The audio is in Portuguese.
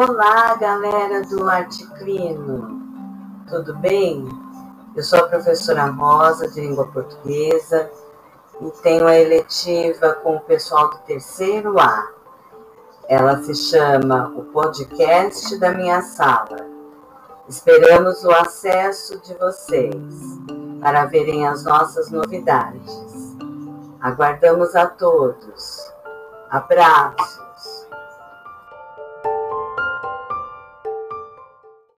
Olá, galera do Arte Clino. tudo bem? Eu sou a professora Rosa, de língua portuguesa, e tenho a eletiva com o pessoal do terceiro A. Ela se chama O Podcast da Minha Sala. Esperamos o acesso de vocês para verem as nossas novidades. Aguardamos a todos. Abraços.